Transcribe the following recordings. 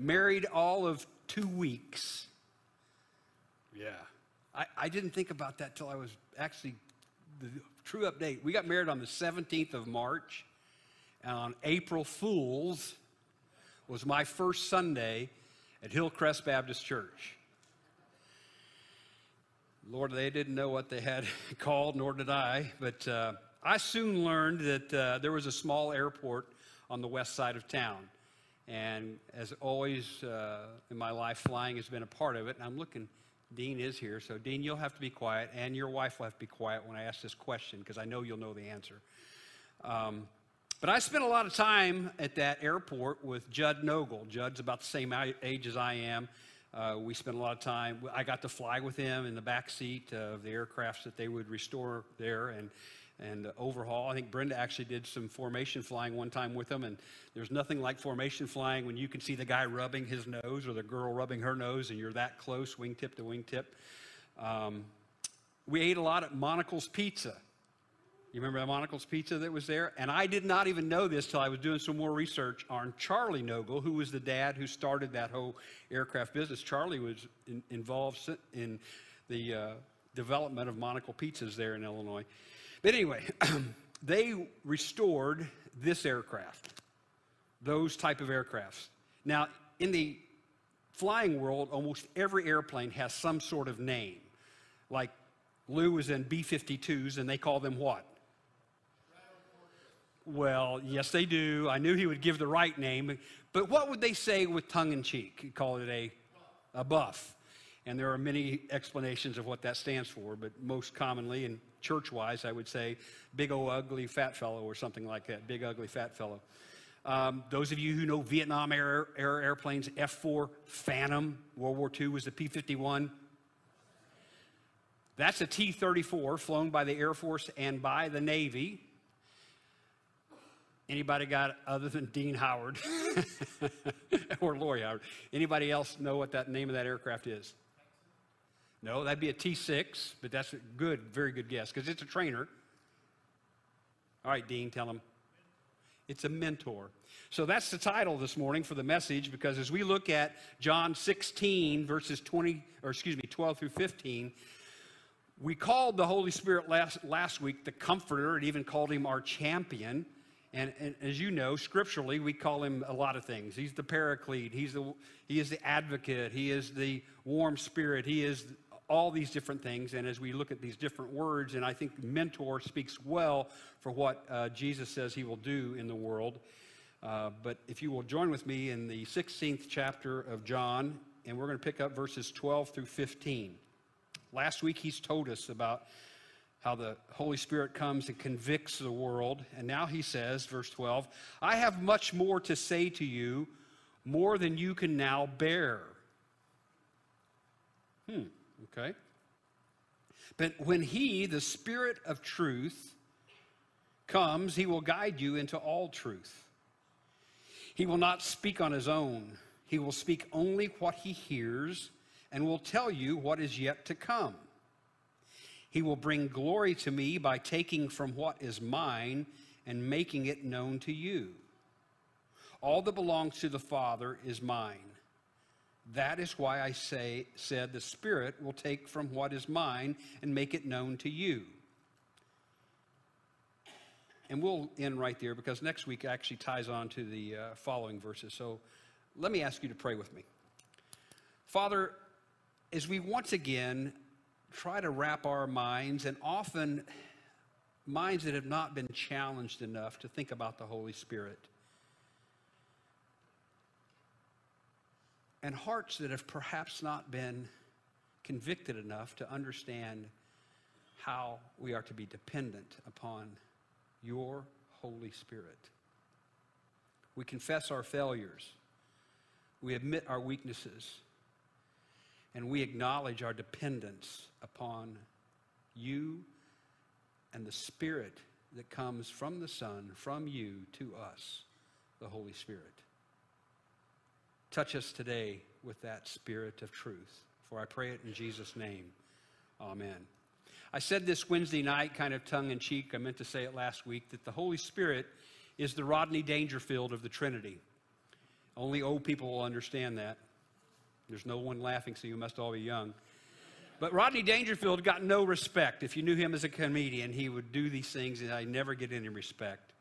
married all of two weeks. Yeah. I, I didn't think about that till I was actually the true update. We got married on the 17th of March, and on April Fool's was my first Sunday at Hillcrest Baptist Church. Lord, they didn't know what they had called, nor did I, but uh, I soon learned that uh, there was a small airport on the west side of town. And as always uh, in my life, flying has been a part of it. And I'm looking, Dean is here. So, Dean, you'll have to be quiet, and your wife will have to be quiet when I ask this question because I know you'll know the answer. Um, but I spent a lot of time at that airport with Judd Nogle. Judd's about the same age as I am. Uh, we spent a lot of time. I got to fly with him in the back seat of the aircrafts that they would restore there and and overhaul. I think Brenda actually did some formation flying one time with them, and there's nothing like formation flying when you can see the guy rubbing his nose or the girl rubbing her nose, and you're that close, wingtip to wingtip. Um, we ate a lot at Monical's Pizza. You remember the Monical's Pizza that was there? And I did not even know this till I was doing some more research on Charlie Nogle, who was the dad who started that whole aircraft business. Charlie was in, involved in the uh, development of Monical Pizzas there in Illinois. But anyway, they restored this aircraft, those type of aircrafts. Now, in the flying world, almost every airplane has some sort of name. Like Lou was in B 52s, and they call them what? Well, yes, they do. I knew he would give the right name. But what would they say with tongue in cheek? Call it a, a buff. And there are many explanations of what that stands for, but most commonly and church wise, I would say big old ugly fat fellow or something like that. Big ugly fat fellow. Um, those of you who know Vietnam era, era airplanes, F 4 Phantom, World War II was the P 51. That's a T 34 flown by the Air Force and by the Navy. Anybody got other than Dean Howard or Lori Howard? Anybody else know what that name of that aircraft is? No, that'd be a T 6, but that's a good, very good guess because it's a trainer. All right, Dean, tell him. It's a mentor. So that's the title this morning for the message because as we look at John 16, verses 20, or excuse me, 12 through 15, we called the Holy Spirit last, last week the Comforter and even called him our champion. And, and, as you know, scripturally, we call him a lot of things. He's the paraclete. He's the, he is the advocate. He is the warm spirit. He is all these different things. And as we look at these different words, and I think mentor speaks well for what uh, Jesus says he will do in the world. Uh, but if you will join with me in the 16th chapter of John, and we're going to pick up verses 12 through 15. Last week, he's told us about how the Holy Spirit comes and convicts the world. And now he says, verse 12, I have much more to say to you, more than you can now bear. Hmm. Okay? But when He, the Spirit of truth, comes, He will guide you into all truth. He will not speak on His own, He will speak only what He hears and will tell you what is yet to come. He will bring glory to me by taking from what is mine and making it known to you. All that belongs to the Father is mine. That is why I say, said the Spirit will take from what is mine and make it known to you. And we'll end right there because next week actually ties on to the uh, following verses. So let me ask you to pray with me. Father, as we once again try to wrap our minds, and often minds that have not been challenged enough to think about the Holy Spirit, and hearts that have perhaps not been convicted enough to understand how we are to be dependent upon your Holy Spirit. We confess our failures, we admit our weaknesses, and we acknowledge our dependence upon you and the Spirit that comes from the Son, from you to us, the Holy Spirit. Touch us today with that spirit of truth. For I pray it in Jesus' name. Amen. I said this Wednesday night, kind of tongue in cheek. I meant to say it last week that the Holy Spirit is the Rodney Dangerfield of the Trinity. Only old people will understand that. There's no one laughing, so you must all be young. But Rodney Dangerfield got no respect. If you knew him as a comedian, he would do these things and I never get any respect.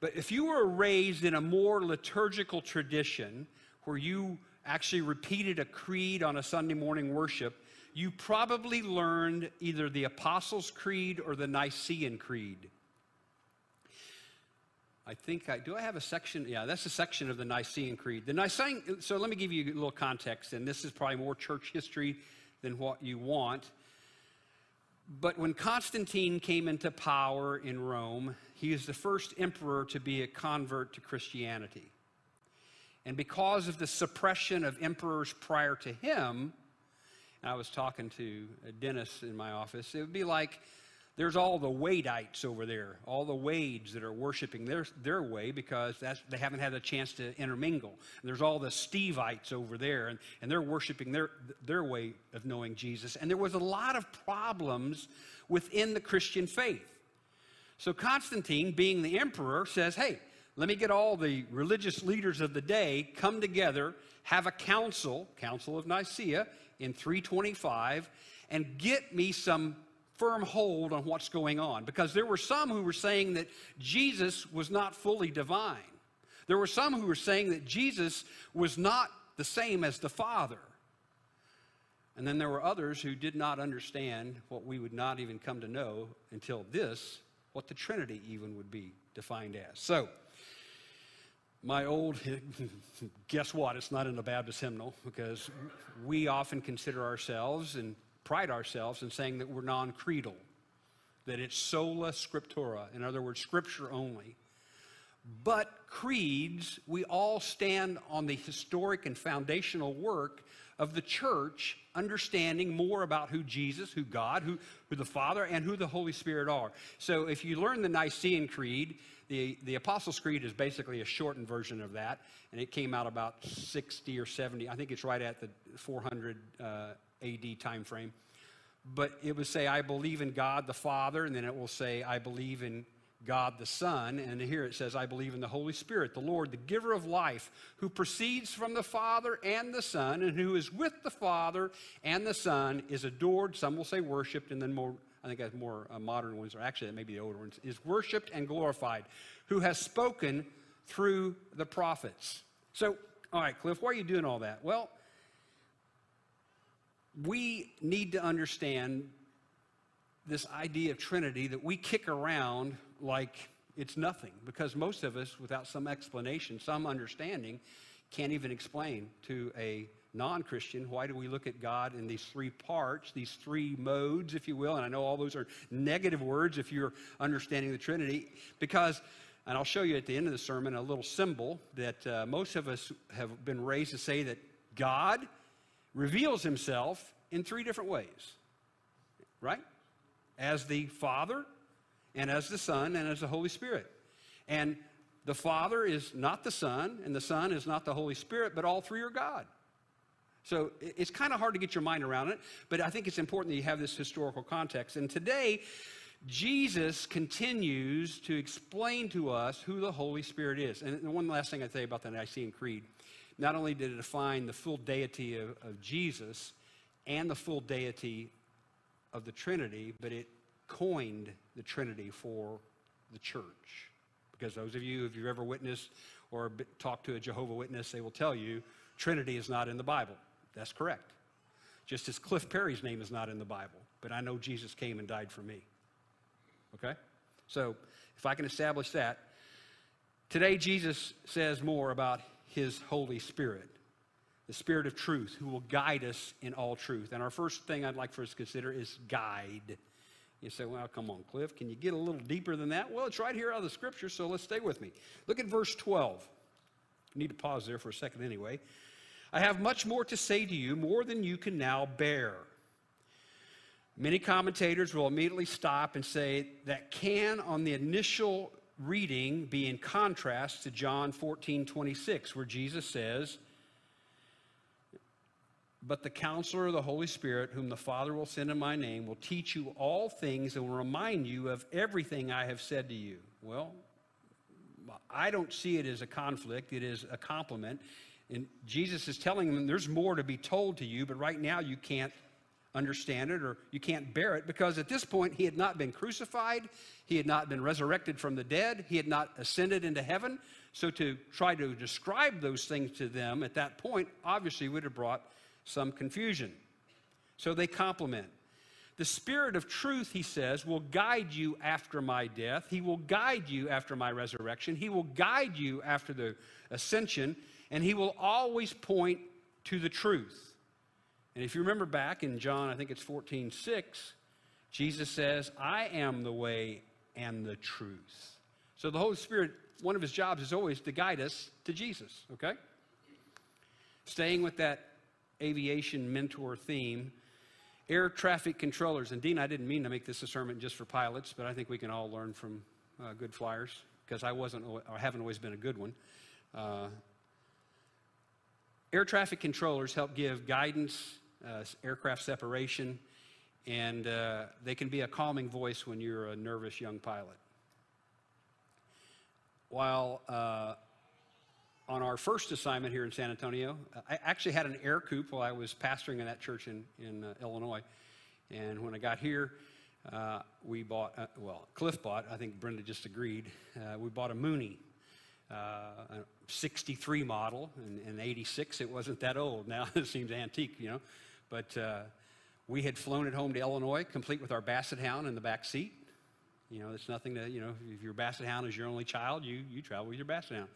But if you were raised in a more liturgical tradition where you actually repeated a creed on a Sunday morning worship, you probably learned either the Apostles' Creed or the Nicene Creed. I think I do. I have a section. Yeah, that's a section of the Nicene Creed. The Nicene. So let me give you a little context, and this is probably more church history than what you want. But when Constantine came into power in Rome, he is the first emperor to be a convert to Christianity. And because of the suppression of emperors prior to him, and I was talking to uh, Dennis in my office, it would be like there's all the Wadites over there, all the Wades that are worshiping their, their way because they haven't had a chance to intermingle. And there's all the Stevites over there, and, and they're worshiping their, their way of knowing Jesus. And there was a lot of problems within the Christian faith. So Constantine, being the emperor, says, hey, let me get all the religious leaders of the day come together, have a council, Council of Nicaea, in 325, and get me some firm hold on what's going on because there were some who were saying that Jesus was not fully divine. There were some who were saying that Jesus was not the same as the Father. And then there were others who did not understand what we would not even come to know until this, what the Trinity even would be defined as. So, my old, guess what? It's not in the Baptist hymnal because we often consider ourselves and pride ourselves in saying that we're non creedal, that it's sola scriptura, in other words, scripture only. But creeds, we all stand on the historic and foundational work of the church, understanding more about who Jesus, who God, who, who the Father, and who the Holy Spirit are. So if you learn the Nicene Creed, the, the Apostles' Creed is basically a shortened version of that, and it came out about 60 or 70. I think it's right at the 400 uh, AD time frame. But it would say, I believe in God the Father, and then it will say, I believe in God the Son. And here it says, I believe in the Holy Spirit, the Lord, the giver of life, who proceeds from the Father and the Son, and who is with the Father and the Son, is adored, some will say worshiped, and then more, I think that's more uh, modern ones, or actually that may be the older ones, is worshiped and glorified, who has spoken through the prophets. So, all right, Cliff, why are you doing all that? Well, we need to understand this idea of Trinity that we kick around like it's nothing because most of us, without some explanation, some understanding, can't even explain to a non Christian why do we look at God in these three parts, these three modes, if you will. And I know all those are negative words if you're understanding the Trinity, because, and I'll show you at the end of the sermon a little symbol that uh, most of us have been raised to say that God reveals himself in three different ways, right? As the Father, and as the Son, and as the Holy Spirit. And the Father is not the Son, and the Son is not the Holy Spirit, but all three are God. So it's kind of hard to get your mind around it, but I think it's important that you have this historical context. And today, Jesus continues to explain to us who the Holy Spirit is. And one last thing I'd say about the Nicene Creed not only did it define the full deity of, of Jesus and the full deity of the Trinity, but it coined the Trinity for the church. Because those of you, if you've ever witnessed or talked to a Jehovah Witness, they will tell you Trinity is not in the Bible. That's correct. Just as Cliff Perry's name is not in the Bible, but I know Jesus came and died for me. Okay? So, if I can establish that, today Jesus says more about his Holy Spirit, the Spirit of truth, who will guide us in all truth. And our first thing I'd like for us to consider is guide. You say, well, come on, Cliff, can you get a little deeper than that? Well, it's right here out of the scripture, so let's stay with me. Look at verse 12. I need to pause there for a second anyway. I have much more to say to you, more than you can now bear. Many commentators will immediately stop and say that can, on the initial reading be in contrast to John 14, 26, where Jesus says, But the counselor, of the Holy Spirit, whom the Father will send in my name, will teach you all things and will remind you of everything I have said to you. Well, I don't see it as a conflict, it is a compliment. And Jesus is telling them there's more to be told to you, but right now you can't understand it or you can't bear it because at this point he had not been crucified, he had not been resurrected from the dead, he had not ascended into heaven. So to try to describe those things to them at that point obviously would have brought some confusion. So they compliment. The Spirit of truth, he says, will guide you after my death. He will guide you after my resurrection. He will guide you after the ascension, and he will always point to the truth. And if you remember back in John, I think it's 14 6, Jesus says, I am the way and the truth. So the Holy Spirit, one of his jobs is always to guide us to Jesus, okay? Staying with that aviation mentor theme, air traffic controllers. And Dean, I didn't mean to make this a sermon just for pilots, but I think we can all learn from uh, good flyers because I wasn't or haven't always been a good one. Uh, air traffic controllers help give guidance, uh, aircraft separation, and uh, they can be a calming voice when you're a nervous young pilot. While uh, on our first assignment here in San Antonio. I actually had an Ercoupe while I was pastoring in that church in, in uh, Illinois. And when I got here, uh, we bought, uh, well, Cliff bought, I think Brenda just agreed, uh, we bought a Mooney, uh, a 63 model. In, in 86, it wasn't that old. Now it seems antique, you know. But uh, we had flown it home to Illinois, complete with our basset hound in the back seat. You know, it's nothing to, you know, if your basset hound is your only child, you, you travel with your basset hound.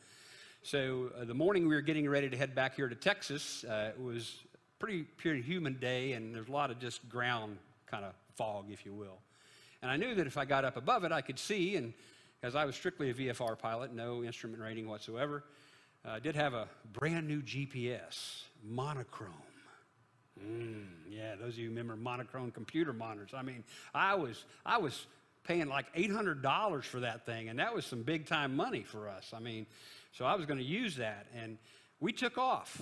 So uh, the morning we were getting ready to head back here to Texas, uh, it was pretty, pretty humid day, and there's a lot of just ground kind of fog, if you will. And I knew that if I got up above it, I could see, and because I was strictly a VFR pilot, no instrument rating whatsoever, uh, did have a brand new GPS, monochrome. Mm, yeah, those of you remember monochrome computer monitors. I mean, I was, I was paying like $800 for that thing, and that was some big time money for us. I mean, so I was going to use that. And we took off.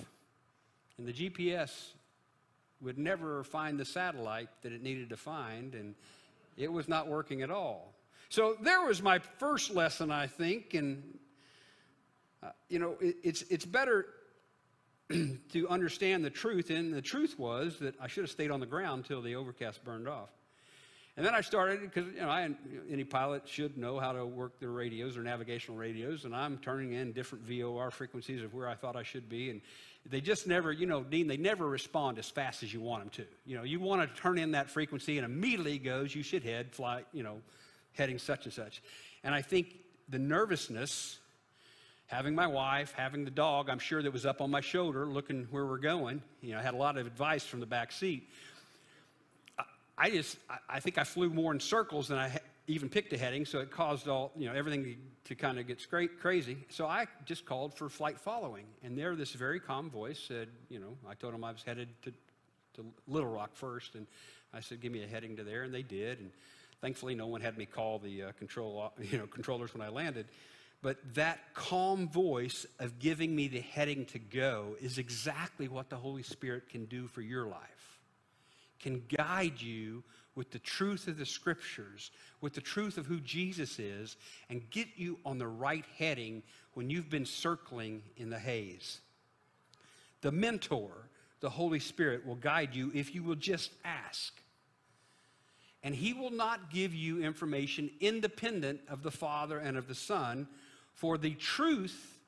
And the GPS would never find the satellite that it needed to find. And it was not working at all. So there was my first lesson, I think. And, uh, you know, it, it's, it's better to understand the truth. And the truth was that I should have stayed on the ground until the overcast burned off. And then I started because you know I, any pilot should know how to work their radios or navigational radios, and I'm turning in different VOR frequencies of where I thought I should be, and they just never, you know, Dean, they never respond as fast as you want them to. You know, you want to turn in that frequency, and immediately goes, you should head fly, you know, heading such and such. And I think the nervousness, having my wife, having the dog, I'm sure that was up on my shoulder, looking where we're going. You know, I had a lot of advice from the back seat I just, I think I flew more in circles than I even picked a heading, so it caused all, you know, everything to, to kind of get crazy. So I just called for flight following. And there, this very calm voice said, you know, I told them I was headed to, to Little Rock first. And I said, give me a heading to there. And they did. And thankfully, no one had me call the uh, control, you know, controllers when I landed. But that calm voice of giving me the heading to go is exactly what the Holy Spirit can do for your life can guide you with the truth of the scriptures, with the truth of who Jesus is, and get you on the right heading when you've been circling in the haze. The mentor, the Holy Spirit, will guide you if you will just ask. And he will not give you information independent of the Father and of the Son, for the truth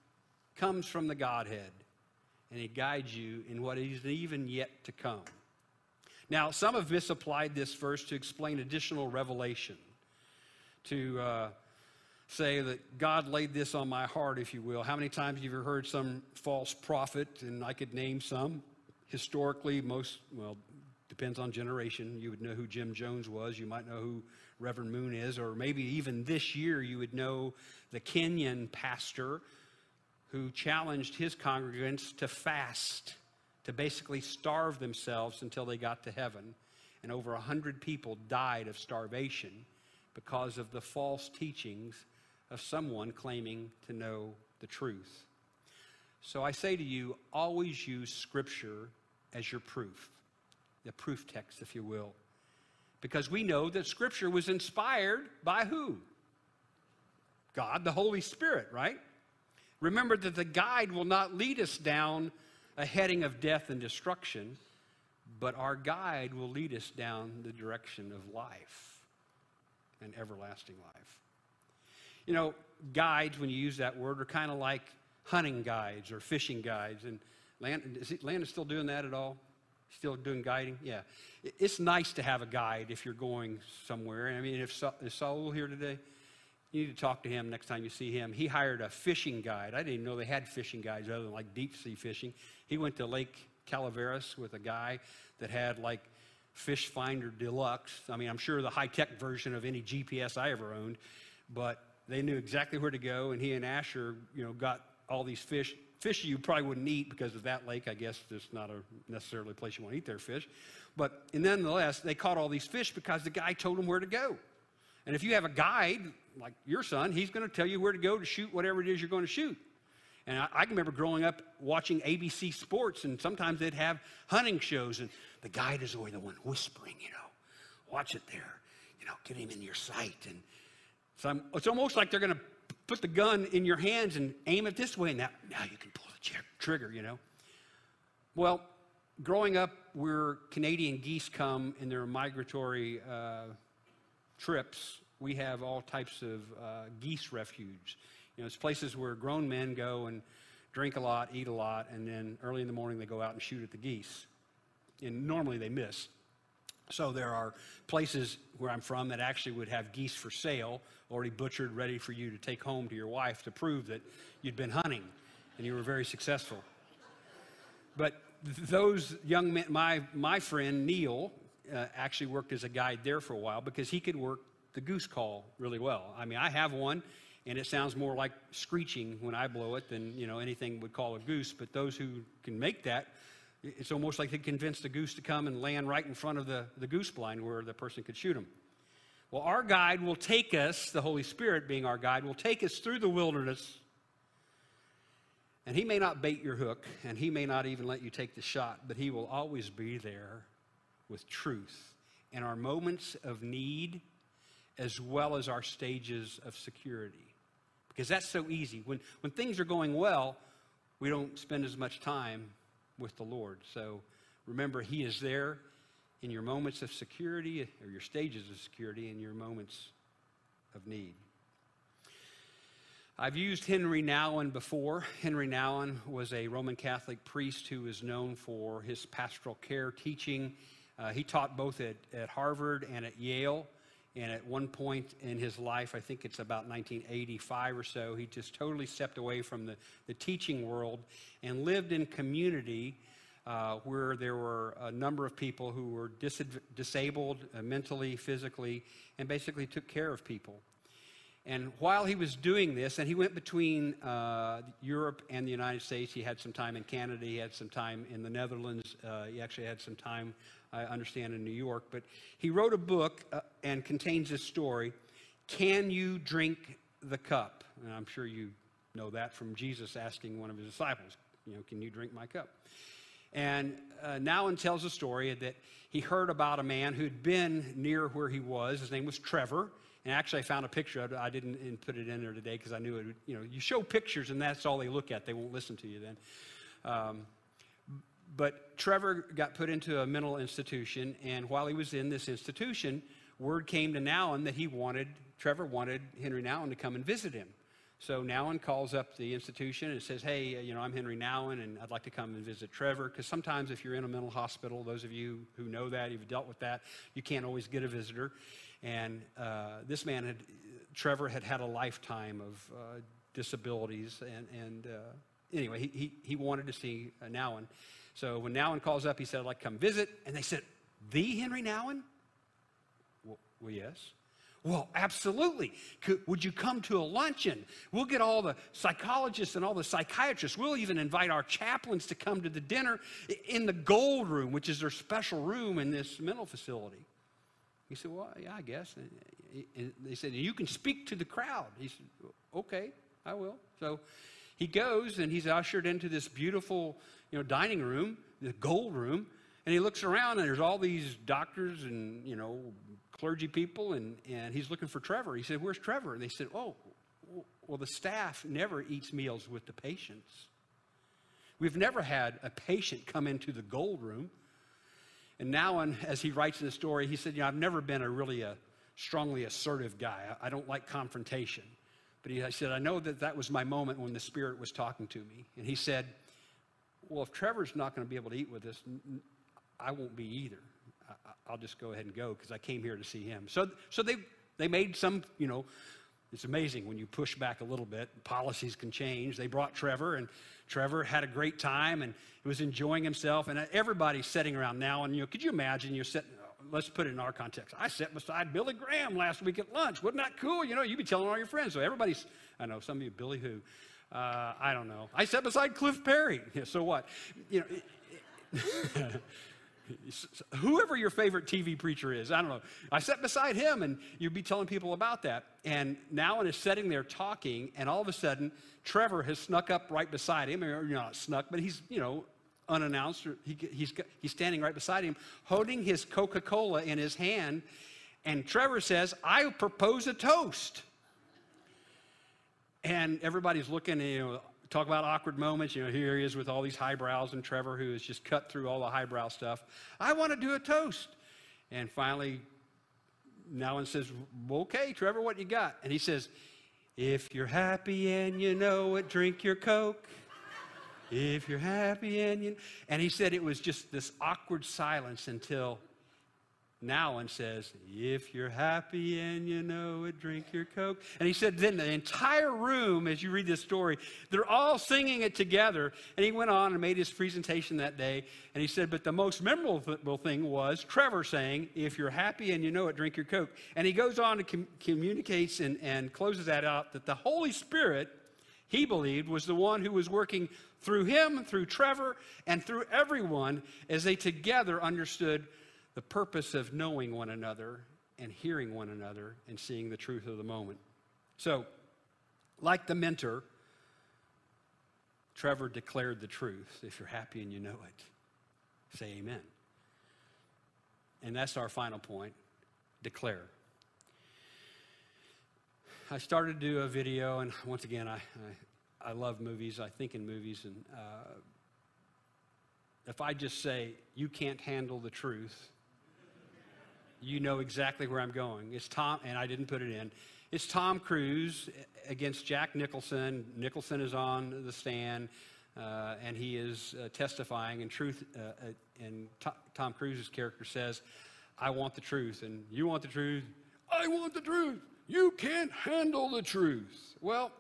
comes from the Godhead, and he guides you in what is even yet to come. Now, some have misapplied this verse to explain additional revelation, to uh, say that God laid this on my heart, if you will. How many times have you heard some false prophet, and I could name some? Historically, most, well, depends on generation. You would know who Jim Jones was. You might know who Reverend Moon is, or maybe even this year you would know the Kenyan pastor who challenged his congregants to fast to basically starve themselves until they got to heaven. And over 100 people died of starvation because of the false teachings of someone claiming to know the truth. So I say to you, always use Scripture as your proof, the proof text, if you will. Because we know that Scripture was inspired by who? God, the Holy Spirit, right? Remember that the guide will not lead us down a heading of death and destruction, but our guide will lead us down the direction of life and everlasting life. You know, guides, when you use that word, are kind of like hunting guides or fishing guides. And Land, is it, Landon still doing that at all? Still doing guiding? Yeah. It's nice to have a guide if you're going somewhere. I mean, if, Sa- is Saul here today? You need to talk to him next time you see him. He hired a fishing guide. I didn't know they had fishing guides other than like deep sea fishing. He went to Lake Calaveras with a guy that had like Fish Finder Deluxe. I mean, I'm sure the high tech version of any GPS I ever owned, but they knew exactly where to go. And he and Asher, you know, got all these fish. Fish you probably wouldn't eat because of that lake. I guess it's not a necessarily a place you want to eat their fish. But nonetheless, they caught all these fish because the guy told them where to go. And if you have a guide, like your son, he's going to tell you where to go to shoot whatever it is you're going to shoot. And I, I, remember growing up watching ABC Sports, and sometimes they'd have hunting shows, and the guide is always the one whispering, you know, watch it there, you know, get him in your sight. And so I'm, it's almost like they're going to put the gun in your hands and aim it this way, and now, now you can pull the trigger, you know. Well, growing up, where Canadian geese come in their migratory uh, trips, we have all types of uh, geese refuge. You know, it's places where grown men go and drink a lot, eat a lot, and then early in the morning they go out and shoot at the geese. And normally they miss. So there are places where I'm from that actually would have geese for sale, already butchered, ready for you to take home to your wife to prove that you'd been hunting and you were very successful. But those young men, my, my friend Neil uh, actually worked as a guide there for a while because he could work the goose call really well. I mean, I have one, and it sounds more like screeching when I blow it than you know anything would call a goose. But those who can make that, it's almost like they convinced the goose to come and land right in front of the, the goose blind where the person could shoot him. Well, our guide will take us, the Holy Spirit being our guide, will take us through the wilderness. And he may not bait your hook, and he may not even let you take the shot, but he will always be there with truth in our moments of need as well as our stages of security. Because that's so easy. When, when things are going well, we don't spend as much time with the Lord. So remember, He is there in your moments of security or your stages of security and your moments of need. I've used Henry Nouwen before. Henry Nouwen was a Roman Catholic priest who is known for his pastoral care teaching uh, he taught both at, at Harvard and at Yale. And at one point in his life, I think it's about 1985 or so, he just totally stepped away from the, the teaching world and lived in community uh, where there were a number of people who were dis- disabled uh, mentally, physically, and basically took care of people. And while he was doing this, and he went between uh, Europe and the United States, he had some time in Canada, he had some time in the Netherlands, uh, he actually had some time I understand, in New York. But he wrote a book uh, and contains this story Can You Drink the Cup? And I'm sure you know that from Jesus asking one of his disciples, you know, Can you drink my cup? And uh, Nouwen tells a story that he heard about a man who'd been near where he was. His name was Trevor. And actually, I found a picture of it. I didn't put it in there today because I knew it. Would, you know, you show pictures and that's all they look at. They won't listen to you then. Um, but Trevor got put into a mental institution, and while he was in this institution, word came to Nouwen that he wanted, Trevor wanted Henry Nouwen to come and visit him. So Nouwen calls up the institution and says, Hey, you know, I'm Henry Nouwen, and I'd like to come and visit Trevor. Because sometimes if you're in a mental hospital, those of you who know that, you've dealt with that, you can't always get a visitor. And uh, this man had, Trevor had had a lifetime of uh, disabilities, and, and uh, anyway, he, he, he, wanted to see uh, Nouwen. So when Nouwen calls up, he said, I'd like to come visit. And they said, The Henry Nouwen? Well, well yes. Well, absolutely. Could, would you come to a luncheon? We'll get all the psychologists and all the psychiatrists. We'll even invite our chaplains to come to the dinner in the gold room, which is their special room in this mental facility. He said, Well, yeah, I guess. And they said, You can speak to the crowd. He said, Okay, I will. So he goes and he's ushered into this beautiful you know, dining room, the gold room, and he looks around and there's all these doctors and, you know, clergy people, and, and he's looking for Trevor. He said, Where's Trevor? And they said, Oh, Well, the staff never eats meals with the patients. We've never had a patient come into the gold room. And now, and as he writes in the story, he said, You know, I've never been a really a strongly assertive guy. I don't like confrontation. But he said, I know that that was my moment when the Spirit was talking to me. And he said, Well, if Trevor's not going to be able to eat with us, I won't be either. I'll just go ahead and go because I came here to see him. So, so they, they made some, you know, it's amazing when you push back a little bit, policies can change. They brought Trevor, and Trevor had a great time and he was enjoying himself. And uh, everybody's sitting around now, and you know, could you imagine you're sitting, uh, let's put it in our context. I sat beside Billy Graham last week at lunch. Wasn't that cool? You know, you'd be telling all your friends. So everybody's, I know, some of you, Billy who? Uh, I don't know. I sat beside Cliff Perry. Yeah, so what? You know, whoever your favorite TV preacher is, I don't know. I sat beside him and you'd be telling people about that. And now in his sitting there talking, and all of a sudden, Trevor has snuck up right beside him. Or, not snuck, but he's, you know, unannounced. He, he's, he's standing right beside him, holding his Coca Cola in his hand. And Trevor says, I propose a toast. And everybody's looking, you know, talk about awkward moments. You know, here he is with all these highbrows, and Trevor, who has just cut through all the highbrow stuff. I want to do a toast. And finally, Nouwen says, Okay, Trevor, what you got? And he says, If you're happy and you know it, drink your Coke. If you're happy and you. And he said it was just this awkward silence until Nouwen says, If you're happy and you know it, drink your Coke. And he said, Then the entire room, as you read this story, they're all singing it together. And he went on and made his presentation that day. And he said, But the most memorable thing was Trevor saying, If you're happy and you know it, drink your Coke. And he goes on to com- communicates and, and closes that out that the Holy Spirit, he believed, was the one who was working through him, through Trevor, and through everyone as they together understood the purpose of knowing one another and hearing one another and seeing the truth of the moment. So, like the mentor, Trevor declared the truth. If you're happy and you know it, say amen. And that's our final point declare. I started to do a video, and once again, I, I, I love movies. I think in movies, and uh, if I just say, you can't handle the truth, you know exactly where I'm going. It's Tom, and I didn't put it in. It's Tom Cruise against Jack Nicholson. Nicholson is on the stand, uh, and he is uh, testifying. And truth, uh, uh and Tom Cruise's character says, "I want the truth, and you want the truth. I want the truth. You can't handle the truth." Well,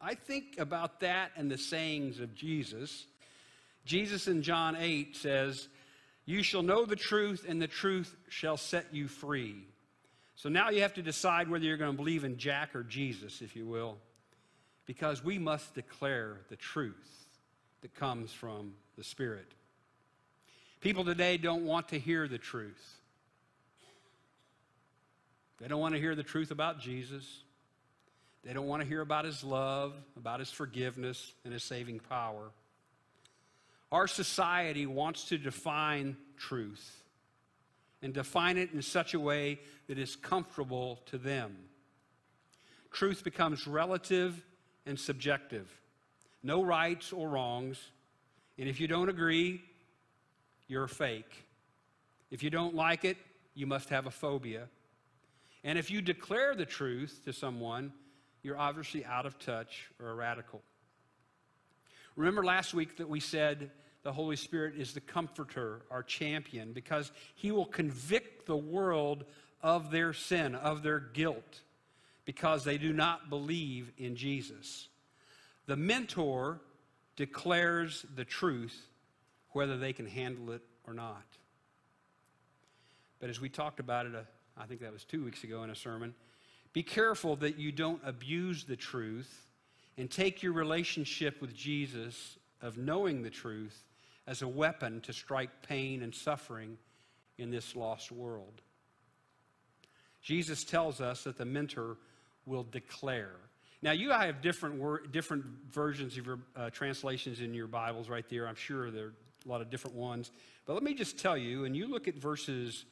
I think about that and the sayings of Jesus. Jesus in John 8 says, you shall know the truth, and the truth shall set you free. So now you have to decide whether you're going to believe in Jack or Jesus, if you will, because we must declare the truth that comes from the Spirit. People today don't want to hear the truth. They don't want to hear the truth about Jesus. They don't want to hear about his love, about his forgiveness, and his saving power. Our society wants to define truth and define it in such a way that is comfortable to them. Truth becomes relative and subjective. No rights or wrongs. And if you don't agree, you're fake. If you don't like it, you must have a phobia. And if you declare the truth to someone, you're obviously out of touch or a radical. Remember last week that we said the Holy Spirit is the comforter, our champion, because he will convict the world of their sin, of their guilt, because they do not believe in Jesus. The mentor declares the truth, whether they can handle it or not. But as we talked about it, uh, I think that was two weeks ago in a sermon, be careful that you don't abuse the truth and take your relationship with Jesus of knowing the truth as a weapon to strike pain and suffering in this lost world. Jesus tells us that the mentor will declare. Now, you have different, word, different versions of your uh, translations in your Bibles right there. I'm sure there are a lot of different ones. But let me just tell you, and you look at verses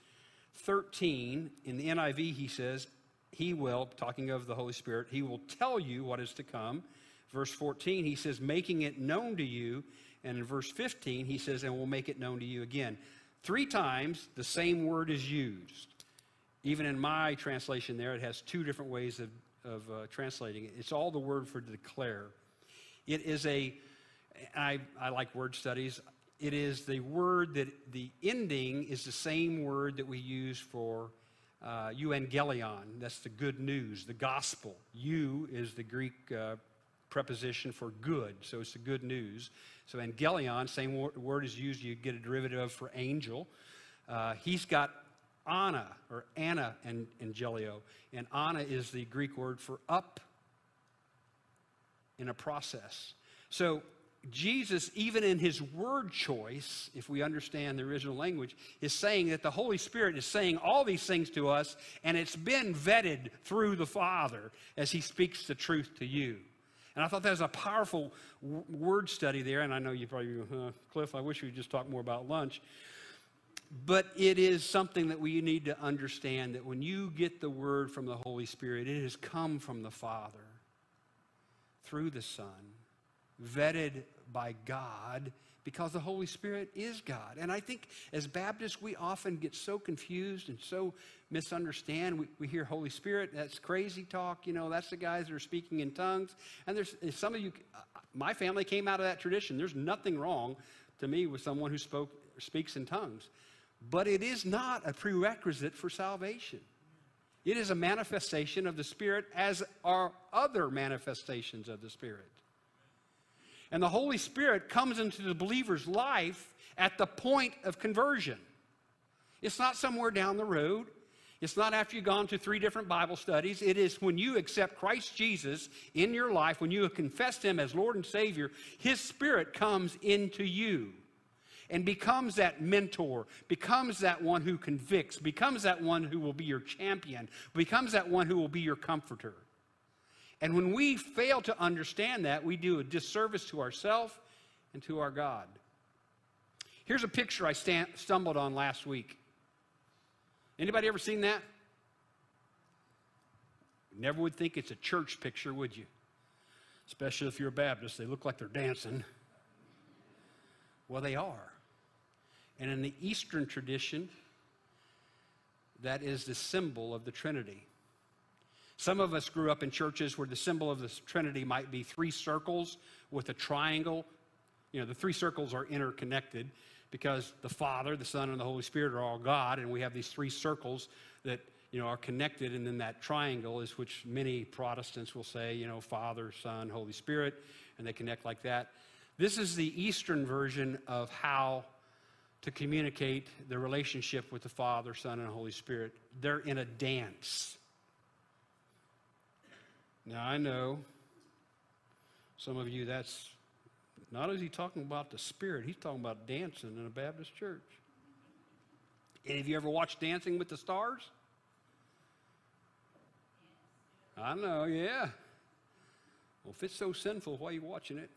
13 in the NIV, he says, he will, talking of the Holy Spirit, he will tell you what is to come. Verse 14, he says, making it known to you. And in verse 15, he says, and will make it known to you again. Three times the same word is used. Even in my translation there, it has two different ways of, of uh, translating it. It's all the word for declare. It is a, I, I like word studies. It is the word that the ending is the same word that we use for uh, euangelion. That's the good news, the gospel. You is the Greek uh, preposition for good, so it's the good news. So angelion, same word is used, you get a derivative of for angel. Uh, he's got Anna or Anna and Angelio. And Anna is the Greek word for up in a process. So Jesus, even in his word choice, if we understand the original language, is saying that the Holy Spirit is saying all these things to us, and it's been vetted through the Father as he speaks the truth to you. And I thought that was a powerful word study there. And I know you probably, uh, Cliff, I wish we would just talk more about lunch. But it is something that we need to understand that when you get the word from the Holy Spirit, it has come from the Father through the Son, vetted by God, because the Holy Spirit is God. And I think as Baptists, we often get so confused and so misunderstand. We, we hear Holy Spirit, that's crazy talk. You know, that's the guys that are speaking in tongues. And there's some of you, uh, my family came out of that tradition. There's nothing wrong to me with someone who spoke, speaks in tongues. But it is not a prerequisite for salvation. It is a manifestation of the Spirit, as are other manifestations of the Spirit. And the Holy Spirit comes into the believer's life at the point of conversion. It's not somewhere down the road. It's not after you've gone to three different Bible studies. It is when you accept Christ Jesus in your life, when you have confessed Him as Lord and Savior, His Spirit comes into you and becomes that mentor, becomes that one who convicts, becomes that one who will be your champion, becomes that one who will be your comforter. And when we fail to understand that, we do a disservice to ourselves and to our God. Here's a picture I st- stumbled on last week. Anybody ever seen that? Never would think it's a church picture, would you? Especially if you're a Baptist, they look like they're dancing. Well, they are. And in the Eastern tradition, that is the symbol of the Trinity. Some of us grew up in churches where the symbol of the Trinity might be three circles with a triangle. You know, the three circles are interconnected because the Father, the Son, and the Holy Spirit are all God, and we have these three circles that you know are connected, and then that triangle is which many Protestants will say, you know, Father, Son, Holy Spirit, and they connect like that. This is the Eastern version of how to communicate the relationship with the Father, Son, and Holy Spirit. They're in a dance. Now, I know some of you, that's not as he talking about the Spirit, he's talking about dancing in a Baptist church. And have you ever watched Dancing with the Stars? I know, yeah. Well, if it's so sinful, why are you watching it?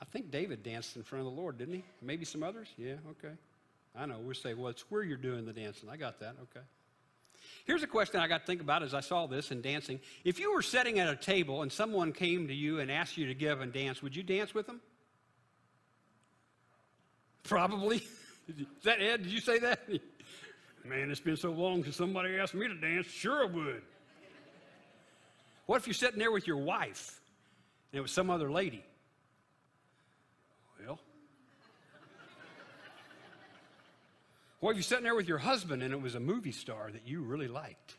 I think David danced in front of the Lord, didn't he? Maybe some others? Yeah, okay. I know. We'll say, well, it's where you're doing the dancing. I got that. Okay. Here's a question I got to think about as I saw this in dancing. If you were sitting at a table and someone came to you and asked you to give and dance, would you dance with them? Probably. Is that Ed? Did you say that? Man, it's been so long since somebody asked me to dance. Sure, I would. What if you're sitting there with your wife and it was some other lady? What if you're sitting there with your husband and it was a movie star that you really liked?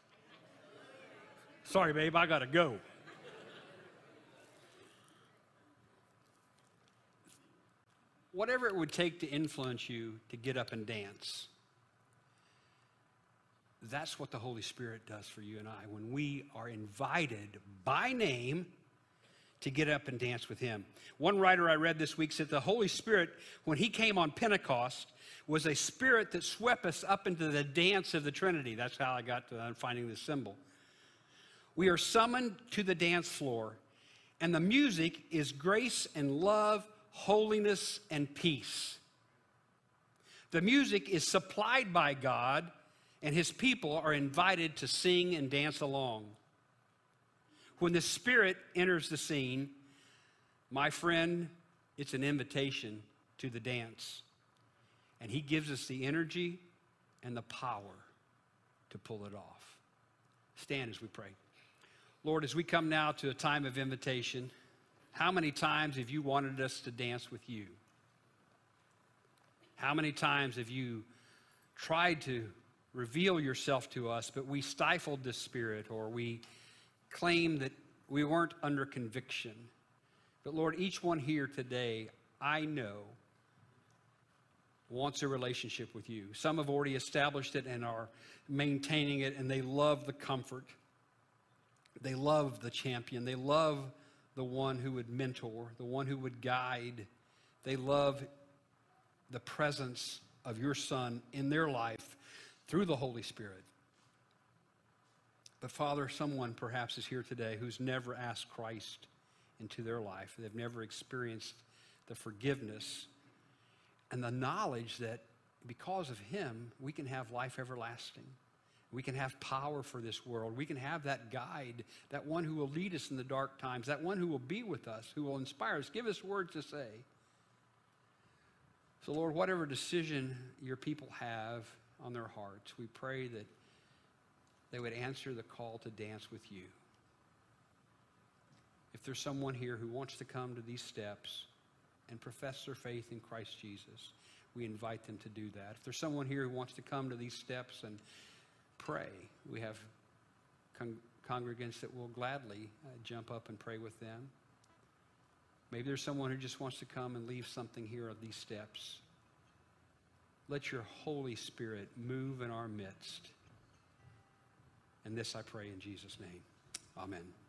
Sorry, babe, I got to go. Whatever it would take to influence you to get up and dance, that's what the Holy Spirit does for you and I. When we are invited by name to get up and dance with Him. One writer I read this week said the Holy Spirit, when He came on Pentecost, was a spirit that swept us up into the dance of the Trinity. That's how I got to finding this symbol. We are summoned to the dance floor, and the music is grace and love, holiness and peace. The music is supplied by God, and his people are invited to sing and dance along. When the Spirit enters the scene, my friend, it's an invitation to the dance. And he gives us the energy and the power to pull it off. Stand as we pray. Lord, as we come now to a time of invitation, how many times have you wanted us to dance with you? How many times have you tried to reveal yourself to us, but we stifled the Spirit or we claimed that we weren't under conviction? But Lord, each one here today, I know, wants a relationship with you. Some have already established it and are maintaining it, and they love the comfort. They love the champion. They love the one who would mentor, the one who would guide. They love the presence of your Son in their life through the Holy Spirit. But Father, someone perhaps is here today who's never asked Christ into their life. They've never experienced the forgiveness and the knowledge that because of Him, we can have life everlasting. We can have power for this world. We can have that guide, that one who will lead us in the dark times, that one who will be with us, who will inspire us, give us words to say. So, Lord, whatever decision your people have on their hearts, we pray that they would answer the call to dance with you. If there's someone here who wants to come to these steps and profess their faith in Christ Jesus, we invite them to do that. If there's someone here who wants to come to these steps and pray, we have con- congregants that will gladly uh, jump up and pray with them. Maybe there's someone who just wants to come and leave something here of these steps. Let your Holy Spirit move in our midst. And this I pray in Jesus' name. Amen.